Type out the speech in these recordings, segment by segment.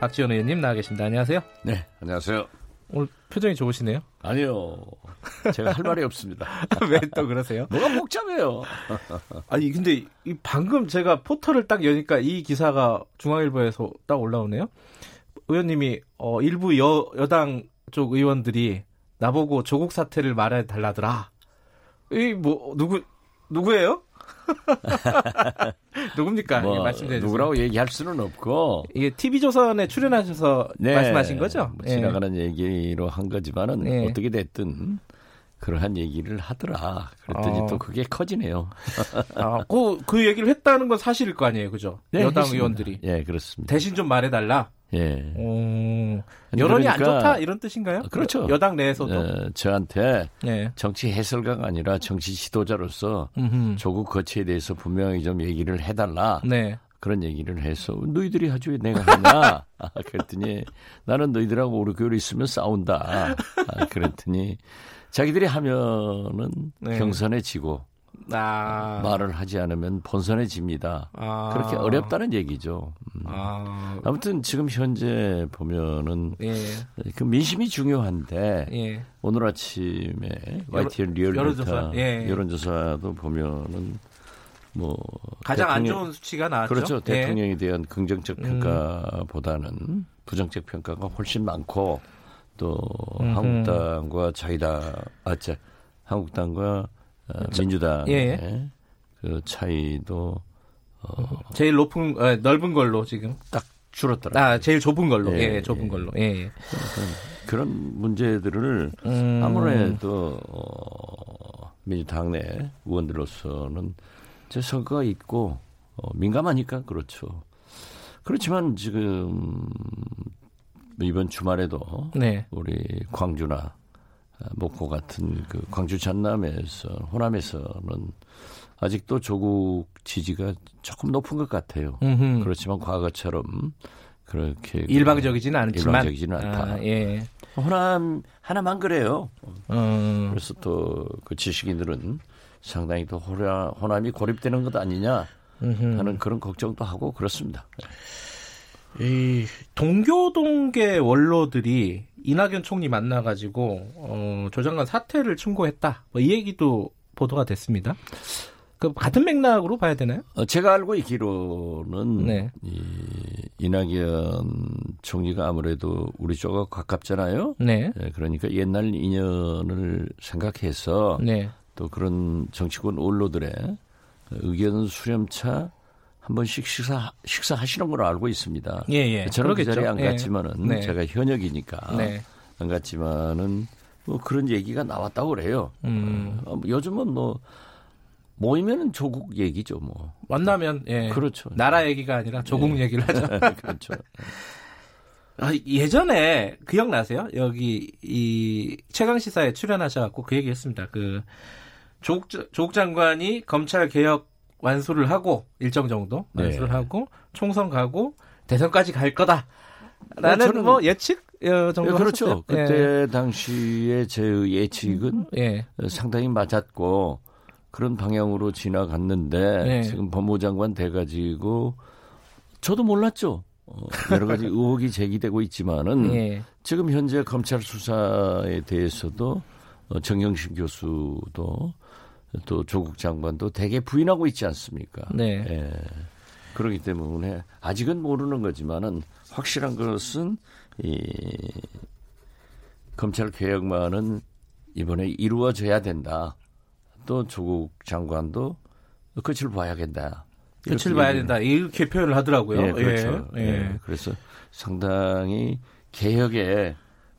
박지원 의원님 나와 계십니다. 안녕하세요. 네, 안녕하세요. 오늘 표정이 좋으시네요. 아니요. 제가 할 말이 없습니다. 왜 또 그러세요? 뭐가 복잡해요. 아니, 근데 이 방금 제가 포털을 딱 여니까 이 기사가 중앙일보에서 딱 올라오네요. 의원님이 어, 일부 여, 여당 쪽 의원들이 나보고 조국 사태를 말해 달라더라. 이 뭐 누구 누구예요? 누굽니까? 뭐, 말씀해. 누구라고 얘기할 수는 없고 이게 TV 조선에 출연하셔서 네, 말씀하신 거죠? 뭐 예. 지나가는 얘기로 한 거지만은 예. 어떻게 됐든 그러한 얘기를 하더라. 그랬더니 어. 또 그게 커지네요. 아, 그, 그 얘기를 했다는 건 사실일 거 아니에요, 그죠? 네, 여당 했습니다. 의원들이 예, 그렇습니다. 대신 좀 말해달라. 예. 오, 여론이 안 그러니까- 좋다 이런 뜻인가요? 그렇죠. 여당 내에서도. 어, 저한테 네. 정치 해설가가 아니라 정치 지도자로서 음흠. 조국 거치에 대해서 분명히 좀 얘기를 해달라. 네. 그런 얘기를 해서 너희들이 하죠 왜 내가 하냐 아, 그랬더니 나는 너희들하고 오래 교류 있으면 싸운다 아, 그랬더니 자기들이 하면은 네. 경선에 지고 아. 말을 하지 않으면 본선에 집니다 아. 그렇게 어렵다는 얘기죠 음. 아. 아무튼 지금 현재 보면은 예. 그 민심이 중요한데 예. 오늘 아침에 YTN 여론조사, 리얼미터 예. 여론조사도 보면은 뭐 가장 안 대통령- 좋은 수치가 나왔죠. 그렇죠. 예. 음. 대통령에 대한 긍정적 평가보다는 부정적 평가가 훨씬 많고 또 음흠. 한국당과 자유당, 아, 자, 한국당과 어, 민주당의 예. 그 차이도 제일 높은 어, 넓은 걸로 지금. 딱 줄었더라. 아, 제일 좁은 걸로. 예, 예, 좁은 예. 걸로. 예. 그런 문제들을 음. 아무래도 어, 민주당 내 의원들로서는 제 선거가 있고 어, 민감하니까 그렇죠. 그렇지만 지금 이번 주말에도 네. 우리 광주나 아, 목포 같은 그 광주 전남에서 호남에서는 아직도 조국 지지가 조금 높은 것 같아요. 음흠. 그렇지만 과거처럼 그렇게 그 일방적이지는 않지만. 일방적이지는 않다. 아, 예. 호남 하나만 그래요. 음. 그래서 또 그 지식인들은 상당히 또 호남, 호남이 고립되는 것 아니냐 음흠. 하는 그런 걱정도 하고 그렇습니다. 이 동교동계 원로들이 이낙연 총리 만나가지고 어, 조 장관 사퇴를 충고했다. 뭐 이 얘기도 보도가 됐습니다. 그 같은 맥락으로 봐야 되나요? 어, 제가 알고 있기로는 네. 이 이낙연 총리가 아무래도 우리 쪽과 가깝잖아요. 네. 예, 그러니까 옛날 인연을 생각해서 네. 또 그런 정치권 원로들의 의견 수렴차 한 번씩 식사 식사하시는 걸로 알고 있습니다. 예, 예. 저는 그 그러겠죠. 자리에 안 예. 갔지만은 네. 제가 현역이니까 네. 안 갔지만은 뭐 그런 얘기가 나왔다고 그래요. 음. 어, 요즘은 뭐 모이면은 조국 얘기죠, 뭐. 만나면 예. 그렇죠. 나라 얘기가 아니라 조국 예. 얘기를 하죠. 그렇죠. 아, 예전에 기억나세요? 여기 이 최강 시사에 출연하셔 갖고 그 얘기했습니다. 그 조국 자- 조국 장관이 검찰 개혁 완수를 하고 일정 정도 네. 완수를 하고 총선 가고 대선까지 갈 거다 라는 저는- 뭐 예측 어, 정도 예, 그렇죠. 하셨어요? 그때 당시에 제 예측은 예. 상당히 맞았고 그런 방향으로 지나갔는데 네. 지금 법무장관 돼가지고 저도 몰랐죠. 어, 여러 가지 의혹이 제기되고 있지만은 예. 지금 현재 검찰 수사에 대해서도 어, 정영신 교수도 또 조국 장관도 대개 부인하고 있지 않습니까? 네. 예. 그렇기 때문에 아직은 모르는 거지만은 확실한 것은 이 검찰 개혁만은 이번에 이루어져야 된다. 또 조국 장관도 끝을 봐야겠다. 끝을 이렇게 봐야 된다. 이렇게 표현을 하더라고요. 예, 그렇죠. 예. 예, 그래서 상당히 개혁에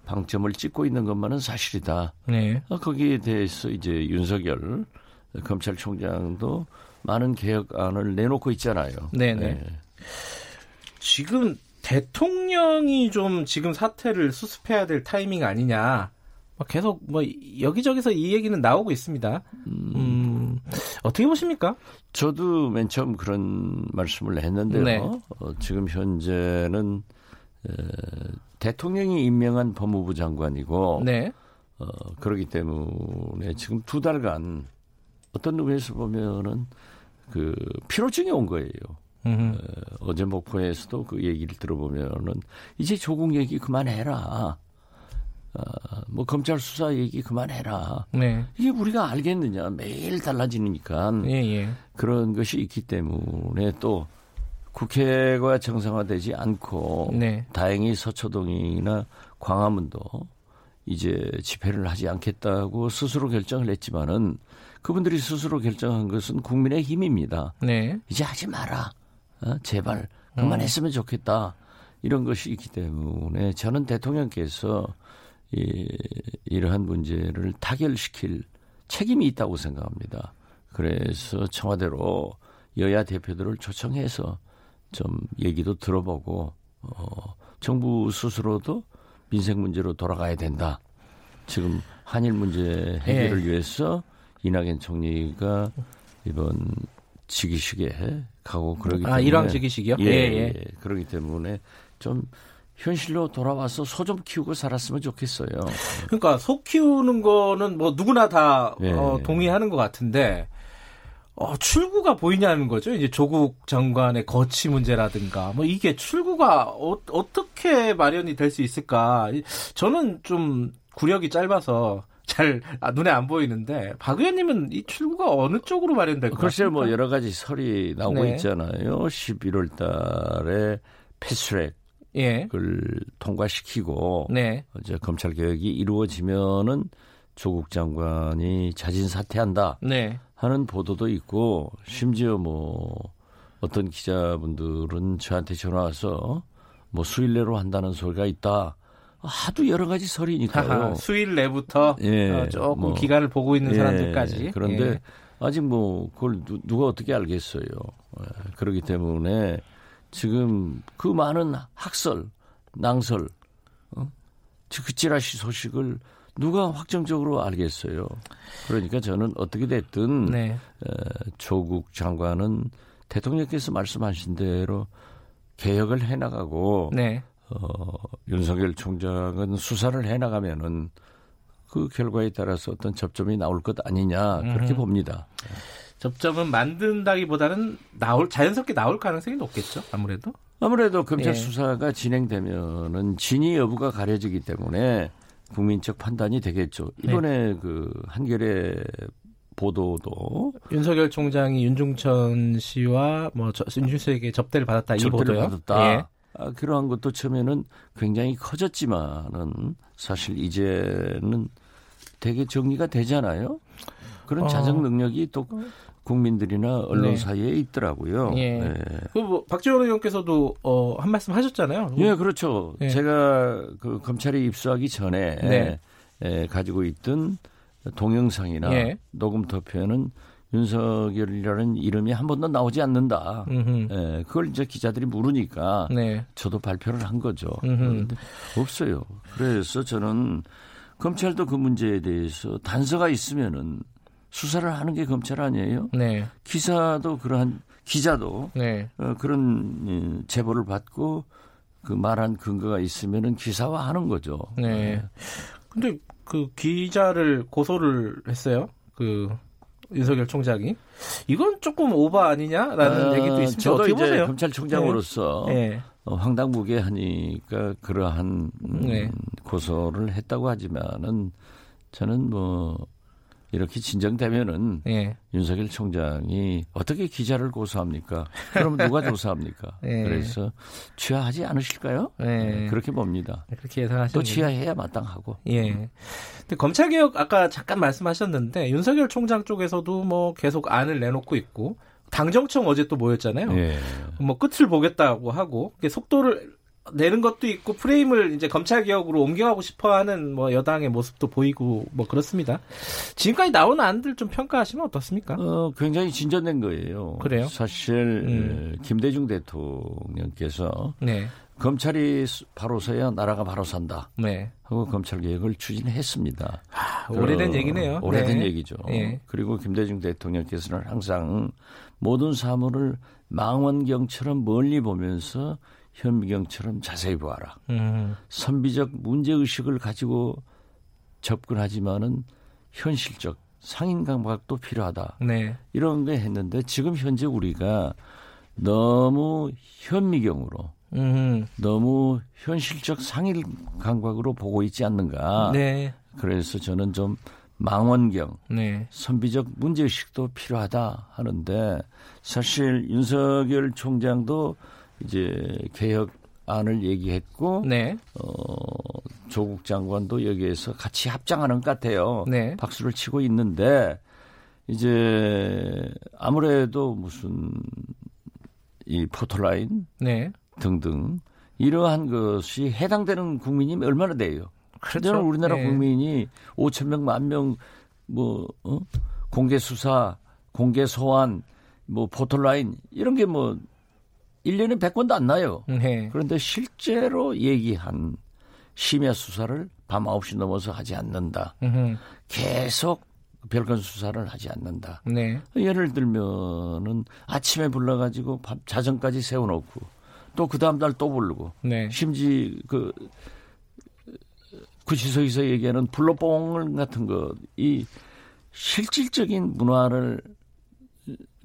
방점을 찍고 있는 것만은 사실이다. 네. 어, 거기에 대해서 이제 윤석열 검찰총장도 많은 개혁안을 내놓고 있잖아요. 네네. 예. 지금 대통령이 좀 지금 사태를 수습해야 될 타이밍 아니냐. 계속 뭐 여기저기서 이 얘기는 나오고 있습니다. 음, 어떻게 보십니까? 저도 맨 처음 그런 말씀을 했는데요. 네. 어, 지금 현재는 에, 대통령이 임명한 법무부 장관이고 네. 어, 그러기 때문에 지금 두 달간 어떤 의미에서 보면은 그 피로증이 온 거예요. 어, 어제 목포에서도 그 얘기를 들어보면은 이제 조국 얘기 그만해라. 어, 뭐 검찰 수사 얘기 그만해라. 네. 이게 우리가 알겠느냐 매일 달라지니까 예, 예. 그런 것이 있기 때문에 또 국회가 정상화되지 않고 네. 다행히 서초동이나 광화문도 이제 집회를 하지 않겠다고 스스로 결정을 했지만은 그분들이 스스로 결정한 것은 국민의 힘입니다. 네. 이제 하지 마라. 어? 제발 그만했으면 좋겠다. 이런 것이 있기 때문에 저는 대통령께서 이, 이러한 문제를 타결시킬 책임이 있다고 생각합니다. 그래서 청와대로 여야 대표들을 초청해서 좀 얘기도 들어보고 어, 정부 스스로도 민생 문제로 돌아가야 된다. 지금 한일 문제 해결을 예. 위해서 이낙연 총리가 이번 직위식에 가고 그러기 아, 때문에 아 일왕 직위식이요? 예, 예, 예. 그러기 때문에 좀 현실로 돌아와서 소 좀 키우고 살았으면 좋겠어요. 그러니까 소 키우는 거는 뭐 누구나 다 예. 어, 동의하는 것 같은데 어, 출구가 보이냐는 거죠. 이제 조국 장관의 거치 문제라든가 뭐 이게 출구가 어, 떻게 마련이 될 수 있을까? 저는 좀 구력이 짧아서 잘 아, 눈에 안 보이는데 박 의원님은 이 출구가 어느 쪽으로 마련될 것 같아요? 글쎄요, 뭐 여러 가지 설이 나오고 네. 있잖아요. 11월 달에 패스트랙 예. 을 통과시키고 네. 이제 검찰 개혁이 이루어지면은 조국 장관이 자진 사퇴한다 네. 하는 보도도 있고 심지어 뭐 어떤 기자분들은 저한테 전화 와서 뭐 수일 내로 한다는 소리가 있다. 하도 여러 가지 설이니까요. 수일 내부터 예, 어, 조금 뭐, 기간을 보고 있는 예, 사람들까지. 그런데 예. 아직 뭐 그걸 누, 가 어떻게 알겠어요. 예, 그렇기 때문에 지금 그 많은 학설, 낭설, 어? 그 찌라시 소식을 누가 확정적으로 알겠어요. 그러니까 저는 어떻게 됐든 네. 에, 조국 장관은 대통령께서 말씀하신 대로 개혁을 해나가고 네. 어, 윤석열 총장은 수사를 해나가면은 그 결과에 따라서 어떤 접점이 나올 것 아니냐 그렇게 음. 봅니다. 접점은 만든다기보다는 나올 자연스럽게 나올 가능성이 높겠죠. 아무래도. 아무래도 검찰 예. 수사가 진행되면은 진위 여부가 가려지기 때문에 국민적 판단이 되겠죠. 이번에 네. 그 한겨레 보도도 윤석열 총장이 윤중천 씨와 뭐 윤준석에게 접대를 받았다 이 접대를 보도요. 받았다. 예. 아, 그러한 것도 처음에는 굉장히 커졌지만은 사실 이제는 되게 정리가 되잖아요. 그런 어. 자정 능력이 또 국민들이나 언론 네. 사이에 있더라고요. 예. 네. 그뭐 박지원 의원께서도 어, 한 말씀 하셨잖아요. 예, 그렇죠. 예. 제가 그 검찰에 입수하기 전에 네. 에, 가지고 있던 동영상이나 예. 녹음 투표는 윤석열이라는 이름이 한 번도 나오지 않는다. 예, 그걸 이제 기자들이 물으니까 네. 저도 발표를 한 거죠. 그런데 없어요. 그래서 저는 검찰도 그 문제에 대해서 단서가 있으면은 수사를 하는 게 검찰 아니에요? 네. 기사도 그러한 기자도 네. 어, 그런 예, 제보를 받고 그 말한 근거가 있으면은 기사화 하는 거죠. 네. 네. 근데 그 기자를 고소를 했어요. 그 윤석열 총장이 이건 조금 오버 아니냐라는 아, 얘기도 있습니다. 저도 어떻게 이제 보세요? 검찰총장으로서 네. 어, 황당무계하니까 그러한 음, 네. 고소를 했다고 하지만은 저는 뭐 이렇게 진정되면은 예. 윤석열 총장이 어떻게 기자를 고소합니까? 그럼 누가 조사합니까? 예. 그래서 취하하지 않으실까요? 예. 네, 그렇게 봅니다. 그렇게 예상하시는 또 취하해야 마땅하고. 예. 근데 검찰 개혁 아까 잠깐 말씀하셨는데 윤석열 총장 쪽에서도 뭐 계속 안을 내놓고 있고 당정청 어제 또 모였잖아요. 예. 뭐 끝을 보겠다고 하고 속도를 내는 것도 있고 프레임을 이제 검찰 개혁으로 옮겨가고 싶어하는 뭐 여당의 모습도 보이고 뭐 그렇습니다. 지금까지 나온 안들 좀 평가하시면 어떻습니까? 어, 굉장히 진전된 거예요. 그래요? 사실 음. 김대중 대통령께서 네. 검찰이 바로 서야 나라가 바로 산다. 네. 하고 검찰 개혁을 추진했습니다. 아, 오래된 얘기네요. 오래된 네. 얘기죠. 네. 그리고 김대중 대통령께서는 항상 모든 사물을 망원경처럼 멀리 보면서 현미경처럼 자세히 보아라. 음. 선비적 문제 의식을 가지고 접근하지만은 현실적 상인 감각도 필요하다. 네. 이런 게 했는데 지금 현재 우리가 너무 현미경으로 음. 너무 현실적 상일 감각으로 보고 있지 않는가. 네. 그래서 저는 좀 망원경, 네. 선비적 문제의식도 필요하다 하는데 사실 윤석열 총장도 이제 개혁안을 얘기했고 네. 어, 조국 장관도 여기에서 같이 합장하는 것 같아요. 네. 박수를 치고 있는데 이제 아무래도 무슨 이 포토라인 네. 등등 이러한 것이 해당되는 국민이 얼마나 돼요? 그렇죠. 우리나라 네. 국민이 5천 명, 만 명, 뭐 어? 공개 수사, 공개 소환, 뭐 포털라인 이런 게 뭐 1년에 100건도 안 나요. 네. 그런데 실제로 얘기한 심야 수사를 밤 9시 넘어서 하지 않는다. 으흠. 계속 별건 수사를 하지 않는다. 네. 예를 들면은 아침에 불러가지고 밤 자정까지 세워놓고 또 그 다음 날 또 부르고 네. 심지 그 구치소에서 얘기하는 불로뽕 같은 것, 이 실질적인 문화를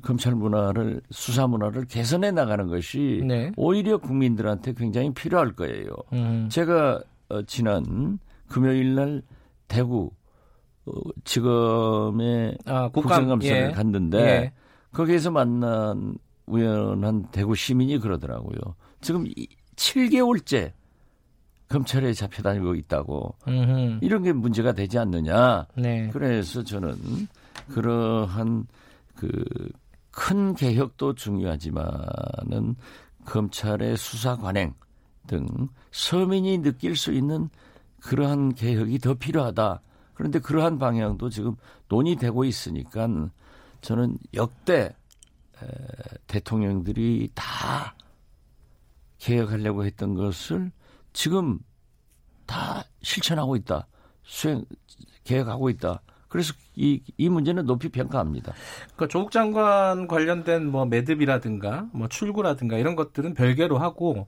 검찰 문화를 수사 문화를 개선해 나가는 것이 네. 오히려 국민들한테 굉장히 필요할 거예요. 음. 제가 어, 지난 금요일 날 대구 어, 지검에 아, 국정감사를 예. 갔는데 예. 거기에서 만난 우연한 대구 시민이 그러더라고요. 지금 7개월째 검찰에 잡혀다니고 있다고 음흠. 이런 게 문제가 되지 않느냐. 네. 그래서 저는 그러한 그 큰 개혁도 중요하지만은 검찰의 수사 관행 등 서민이 느낄 수 있는 그러한 개혁이 더 필요하다. 그런데 그러한 방향도 지금 논의되고 있으니까 저는 역대 에, 대통령들이 다 개혁하려고 했던 것을 지금 다 실천하고 있다. 수행, 계획하고 있다. 그래서 이, 이 문제는 높이 평가합니다. 그러니까 조국 장관 관련된 뭐 매듭이라든가 뭐 출구라든가 이런 것들은 별개로 하고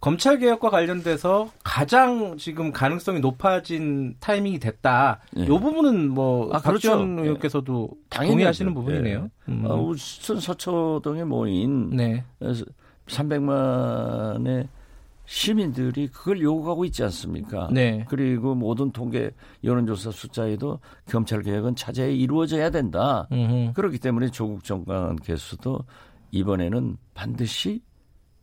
검찰 개혁과 관련돼서 가장 지금 가능성이 높아진 타이밍이 됐다. 네. 이 부분은 뭐 아, 박지원 그렇죠. 의원께서도 네. 동의하시는 부분이네요. 네. 음. 아, 우선 서초동에 모인 네. 300만의 시민들이 그걸 요구하고 있지 않습니까? 네. 그리고 모든 통계 여론조사 숫자에도 검찰 개혁은 차제에 이루어져야 된다. 음흠. 그렇기 때문에 조국 장관께서도 이번에는 반드시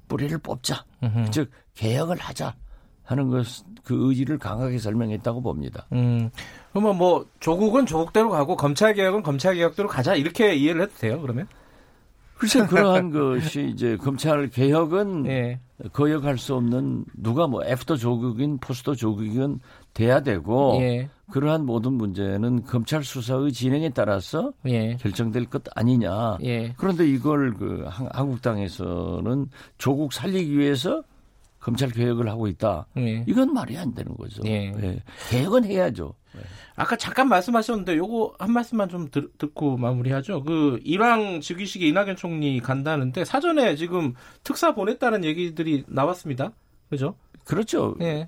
뿌리를 뽑자. 음흠. 즉 개혁을 하자 하는 것 그 의지를 강하게 설명했다고 봅니다. 음. 그러면 뭐 조국은 조국대로 가고 검찰 개혁은 검찰 개혁대로 가자 이렇게 이해를 해도 돼요? 그러면? 글쎄 그러한 것이 이제 검찰 개혁은 예. 거역할 수 없는 누가 뭐 after 조국인 post 조국인 돼야 되고 예. 그러한 모든 문제는 검찰 수사의 진행에 따라서 예. 결정될 것 아니냐. 예. 그런데 이걸 그 한국당에서는 조국 살리기 위해서 검찰 개혁을 하고 있다. 예. 이건 말이 안 되는 거죠. 예. 예. 개혁은 해야죠. 네. 아까 잠깐 말씀하셨는데 요거 한 말씀만 좀 들, 듣고 마무리하죠. 그 일왕 즉위식에 이낙연 총리 간다는데 사전에 지금 특사 보냈다는 얘기들이 나왔습니다. 그죠? 그렇죠. 예.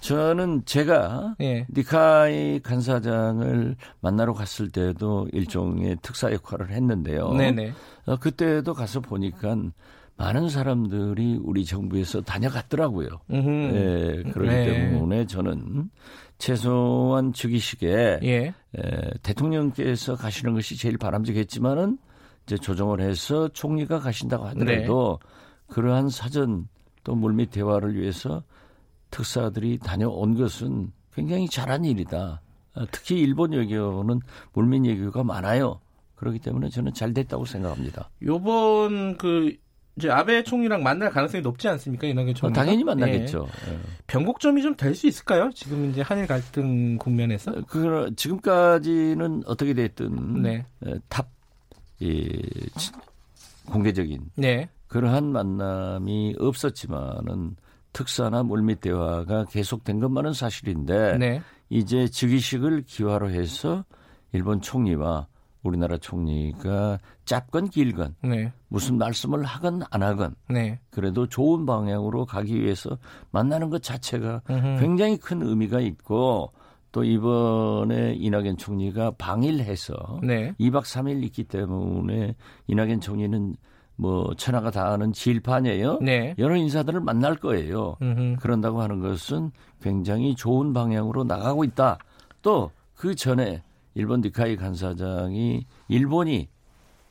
저는 제가 예. 니카이 간사장을 만나러 갔을 때도 일종의 특사 역할을 했는데요. 네네. 어, 그때도 가서 보니까 많은 사람들이 우리 정부에서 다녀갔더라고요. 예, 그렇기 네. 때문에 저는 최소한 즉위식에 예. 에, 대통령께서 가시는 것이 제일 바람직했지만은 이제 조정을 해서 총리가 가신다고 하더라도 네. 그러한 사전 또 물밑 대화를 위해서 특사들이 다녀온 것은 굉장히 잘한 일이다. 아, 특히 일본 외교는 물밑 외교가 많아요. 그렇기 때문에 저는 잘 됐다고 생각합니다. 요번 그 이제 아베 총리랑 만날 가능성이 높지 않습니까? 이낙연 총리. 어, 당연히 만나겠죠. 예. 예. 변곡점이 좀 될 수 있을까요? 지금 이제 한일 갈등 국면에서? 그 지금까지는 어떻게 됐든 네. top이, 공개적인 네. 그러한 만남이 없었지만은 특사나 물밑 대화가 계속된 것만은 사실인데 네. 이제 즉위식을 기화로 해서 일본 총리와 우리나라 총리가 짧건 길건 네. 무슨 말씀을 하건 안 하건 네. 그래도 좋은 방향으로 가기 위해서 만나는 것 자체가 으흠. 굉장히 큰 의미가 있고 또 이번에 이낙연 총리가 방일해서 네. 2박 3일 있기 때문에 이낙연 총리는 뭐 천하가 다 아는 질판이에요. 네. 여러 인사들을 만날 거예요. 으흠. 그런다고 하는 것은 굉장히 좋은 방향으로 나가고 있다. 또 그 전에 일본 니카이 간사장이 일본이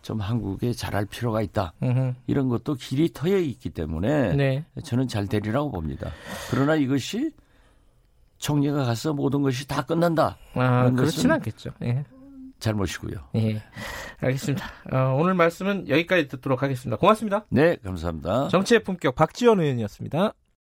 좀 한국에 잘할 필요가 있다. 으흠. 이런 것도 길이 터여 있기 때문에 네. 저는 잘 되리라고 봅니다. 그러나 이것이 총리가 가서 모든 것이 다 끝난다. 아, 그렇진 않겠죠. 예. 잘못이고요. 예. 알겠습니다. 어, 오늘 말씀은 여기까지 듣도록 하겠습니다. 고맙습니다. 네, 감사합니다. 정치의 품격 박지원 의원이었습니다.